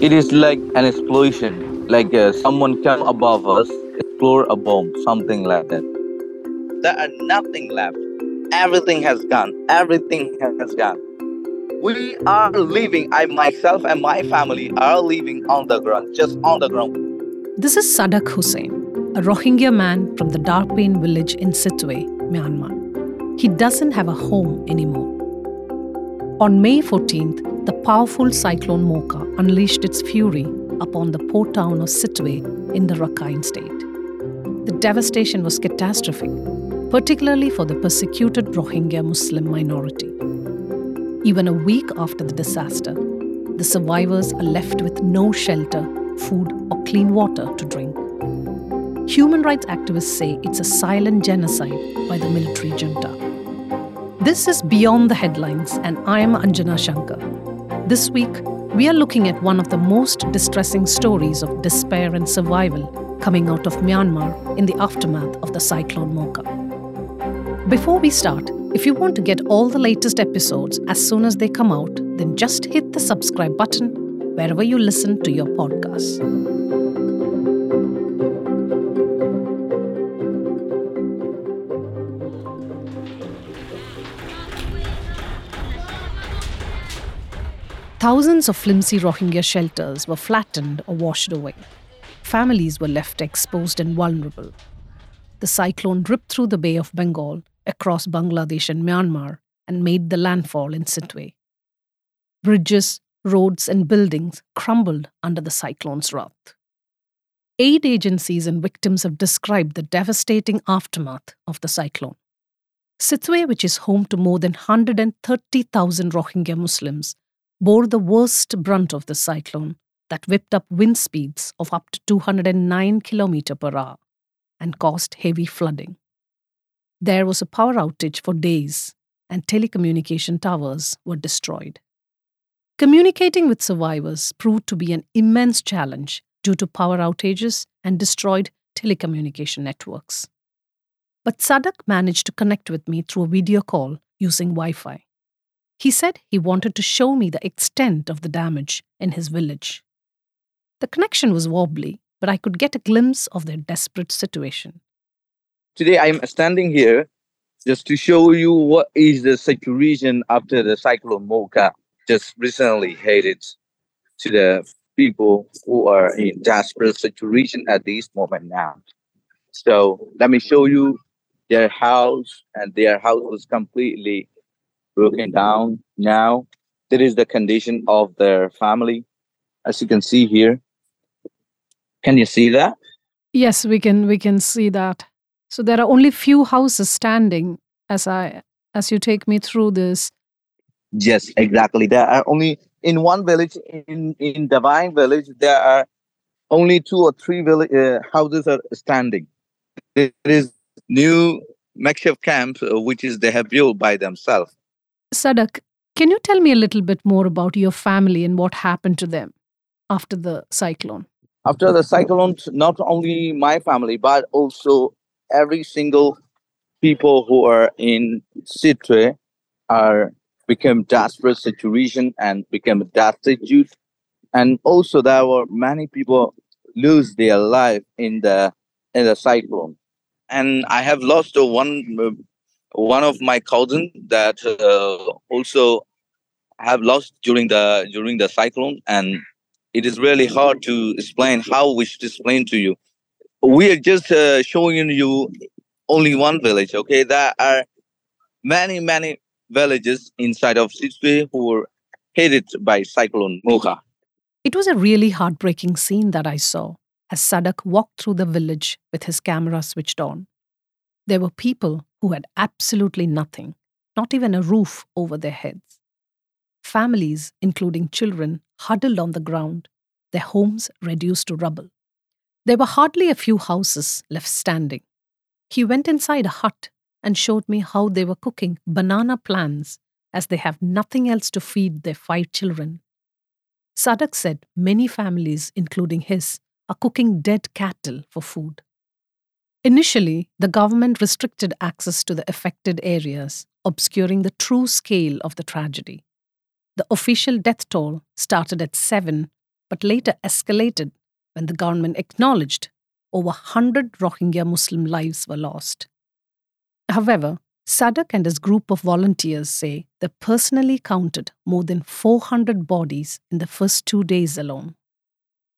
It is like an explosion, like uh, someone come above us, explore a bomb, something like that. There are nothing left. Everything has gone. Everything has gone. We are living, I myself and my family are living on the ground, just on the ground. This is Sadak Hussain, a Rohingya man from the Darpin village in Sittwe, Myanmar. He doesn't have a home anymore. On May 14th, the powerful cyclone Mocha unleashed its fury upon the port town of Sittwe in the Rakhine state. The devastation was catastrophic, particularly for the persecuted Rohingya Muslim minority. Even a week after the disaster, the survivors are left with no shelter, food, or clean water to drink. Human rights activists say it's a silent genocide by the military junta. This is Beyond the Headlines, and I am Anjana Sankar. This week, we are looking at one of the most distressing stories of despair and survival coming out of Myanmar in the aftermath of the cyclone Mocha. Before we start, if you want to get all the latest episodes as soon as they come out, then just hit the subscribe button wherever you listen to your podcasts. Thousands of flimsy Rohingya shelters were flattened or washed away. Families were left exposed and vulnerable. The cyclone ripped through the Bay of Bengal across Bangladesh and Myanmar and made the landfall in Sittwe. Bridges, roads, and buildings crumbled under the cyclone's wrath. Aid agencies and victims have described the devastating aftermath of the cyclone. Sittwe, which is home to more than 130,000 Rohingya Muslims, bore the worst brunt of the cyclone that whipped up wind speeds of up to 209 km per hour and caused heavy flooding. There was a power outage for days, and telecommunication towers were destroyed. Communicating with survivors proved to be an immense challenge due to power outages and destroyed telecommunication networks. But Sadak managed to connect with me through a video call using Wi Fi. He said he wanted to show me the extent of the damage in his village. The connection was wobbly, but I could get a glimpse of their desperate situation. Today I am standing here just to show you what is the situation after the cyclone Mocha just recently headed to the people who are in desperate situation at this moment now. So let me show you their house and their house was completely broken down now. That is the condition of their family. As you can see here. Can you see that? Yes, we can we can see that. So there are only few houses standing as I as you take me through this. Yes, exactly. There are only in one village in in Divine village there are only two or three village, uh, houses are standing. There is new makeshift camps uh, which is they have built by themselves. Sadak, can you tell me a little bit more about your family and what happened to them after the cyclone? After the cyclone, not only my family but also every single people who are in Sittwe are become desperate situation and become destitute. And also there were many people lose their life in the in the cyclone. And I have lost one one of my cousin that uh, also have lost during the during the cyclone and it is really hard to explain how we should explain to you we are just uh, showing you only one village okay there are many many villages inside of Sittwe who were hit by cyclone Mocha. It was a really heartbreaking scene that I saw as Sadak walked through the village with his camera switched on. There were people who had absolutely nothing, not even a roof over their heads. Families, including children, huddled on the ground, their homes reduced to rubble. There were hardly a few houses left standing. He went inside a hut and showed me how they were cooking banana plants as they have nothing else to feed their five children. Sadak said many families, including his, are cooking dead cattle for food. Initially, the government restricted access to the affected areas, obscuring the true scale of the tragedy. The official death toll started at seven but later escalated when the government acknowledged over 100 Rohingya Muslim lives were lost. However, Sadak and his group of volunteers say they personally counted more than 400 bodies in the first two days alone.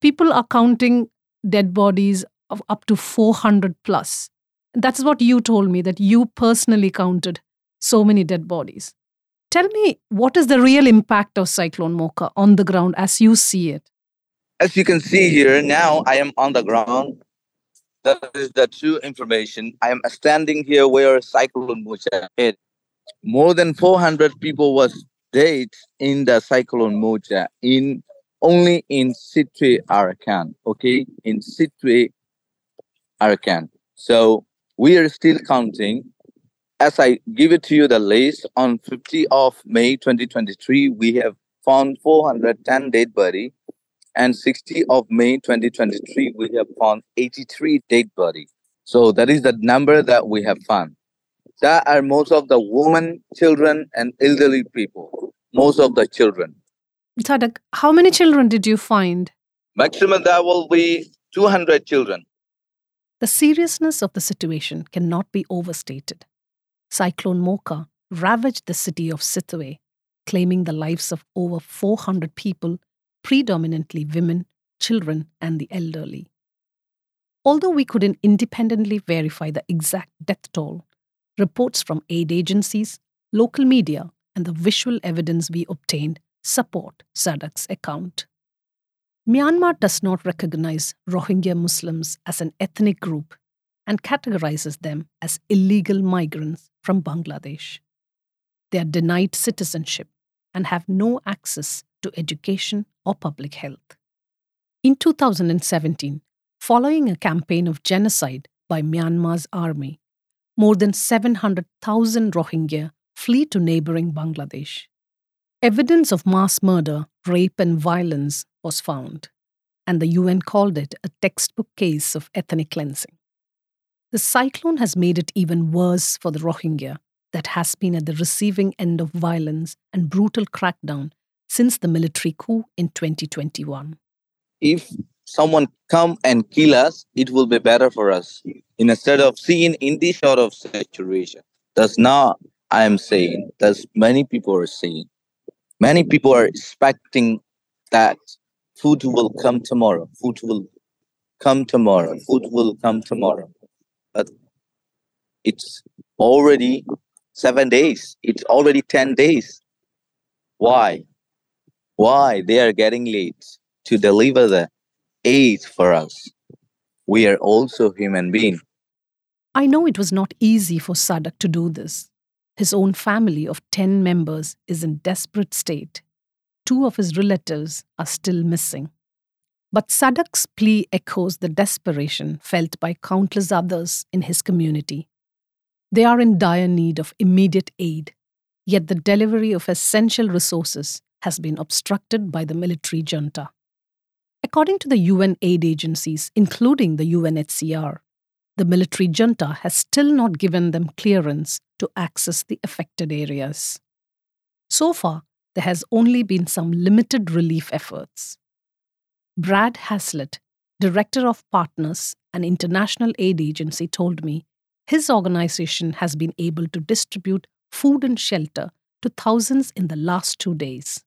People are counting dead bodies of up to 400 plus. That's what you told me, that you personally counted so many dead bodies. Tell me, what is the real impact of Cyclone Mocha on the ground as you see it? As you can see here, now I am on the ground. That is the true information. I am standing here where Cyclone Mocha hit. More than 400 people was dead in the Cyclone Mocha in only in Sittwe Arakan, okay? In Sittwe Arakan. So we are still counting as I give it to you the list, on 50 of May 2023, we have found 410 dead body, and 60 of May 2023, we have found 83 dead body. So that is the number that we have found. That are most of the women, children, and elderly people. Most of the children. Sadak, how many children did you find? Maximum that will be 200 children. The seriousness of the situation cannot be overstated. Cyclone Mocha ravaged the city of Sittwe, claiming the lives of over 400 people, predominantly women, children, and the elderly. Although we couldn't independently verify the exact death toll, reports from aid agencies, local media, and the visual evidence we obtained support Sadak's account. Myanmar does not recognize Rohingya Muslims as an ethnic group and categorizes them as illegal migrants from Bangladesh. They are denied citizenship and have no access to education or public health. In 2017, following a campaign of genocide by Myanmar's army, more than 700,000 Rohingya flee to neighboring Bangladesh. Evidence of mass murder, rape, and violence was found, and the UN called it a textbook case of ethnic cleansing. The cyclone has made it even worse for the Rohingya that has been at the receiving end of violence and brutal crackdown since the military coup in 2021. If someone come and kill us, it will be better for us. Instead of seeing in this sort of situation, that's not I am saying. That's many people are saying. Many people are expecting that food will come tomorrow. Food will come tomorrow. Food will come tomorrow but it's already seven days. It's already 10 days. Why? Why they are getting late to deliver the aid for us? We are also human beings. I know it was not easy for Sadak to do this. His own family of 10 members is in desperate state. Two of his relatives are still missing. But Sadak's plea echoes the desperation felt by countless others in his community. They are in dire need of immediate aid, yet the delivery of essential resources has been obstructed by the military junta. According to the UN aid agencies, including the UNHCR, the military junta has still not given them clearance to access the affected areas. So far, there has only been some limited relief efforts. Brad Haslett, director of Partners, an international aid agency, told me his organization has been able to distribute food and shelter to thousands in the last two days.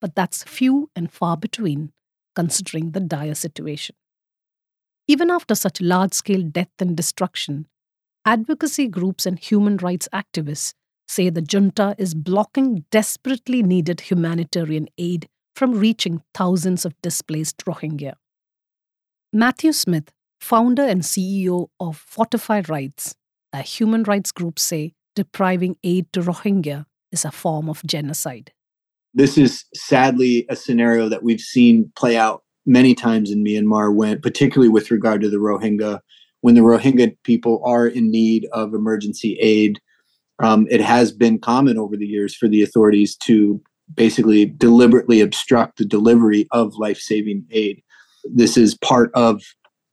But that's few and far between, considering the dire situation. Even after such large scale death and destruction, advocacy groups and human rights activists say the junta is blocking desperately needed humanitarian aid from reaching thousands of displaced Rohingya. Matthew Smith, founder and CEO of Fortify Rights, a human rights group, say depriving aid to Rohingya is a form of genocide. This is sadly a scenario that we've seen play out many times in Myanmar, when, particularly with regard to the Rohingya. When the Rohingya people are in need of emergency aid, um, it has been common over the years for the authorities to basically deliberately obstruct the delivery of life saving aid. This is part of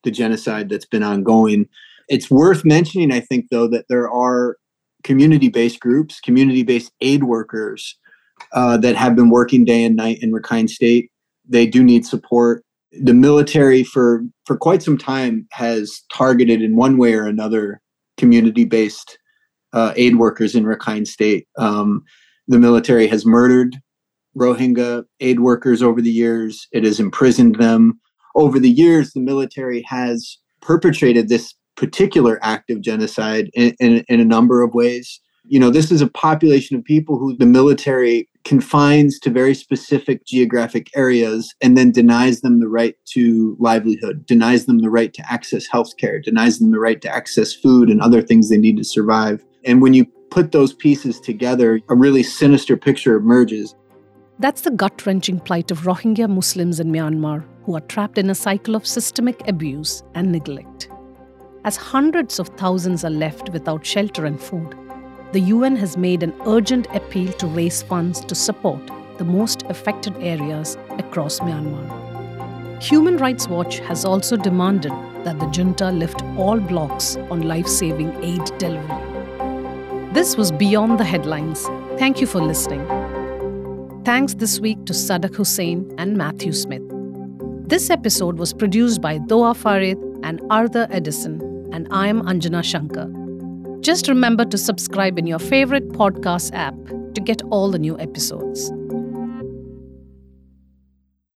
the genocide that's been ongoing. It's worth mentioning, I think, though, that there are community based groups, community based aid workers uh, that have been working day and night in Rakhine State They do need support. The military, for for quite some time, has targeted in one way or another community-based uh, aid workers in Rakhine State. Um, the military has murdered Rohingya aid workers over the years. It has imprisoned them. Over the years, the military has perpetrated this particular act of genocide in, in, in, a number of ways. You know, this is a population of people who the military confines to very specific geographic areas and then denies them the right to livelihood, denies them the right to access healthcare, denies them the right to access food and other things they need to survive. And when you put those pieces together, a really sinister picture emerges. That's the gut wrenching plight of Rohingya Muslims in Myanmar who are trapped in a cycle of systemic abuse and neglect. As hundreds of thousands are left without shelter and food, the UN has made an urgent appeal to raise funds to support the most affected areas across Myanmar. Human Rights Watch has also demanded that the junta lift all blocks on life saving aid delivery. This was Beyond the Headlines. Thank you for listening. Thanks this week to Sadak Hussain and Matthew Smith. This episode was produced by Doa Farid and Arthur Edison, and I am Anjana Sankar. Just remember to subscribe in your favorite podcast app to get all the new episodes.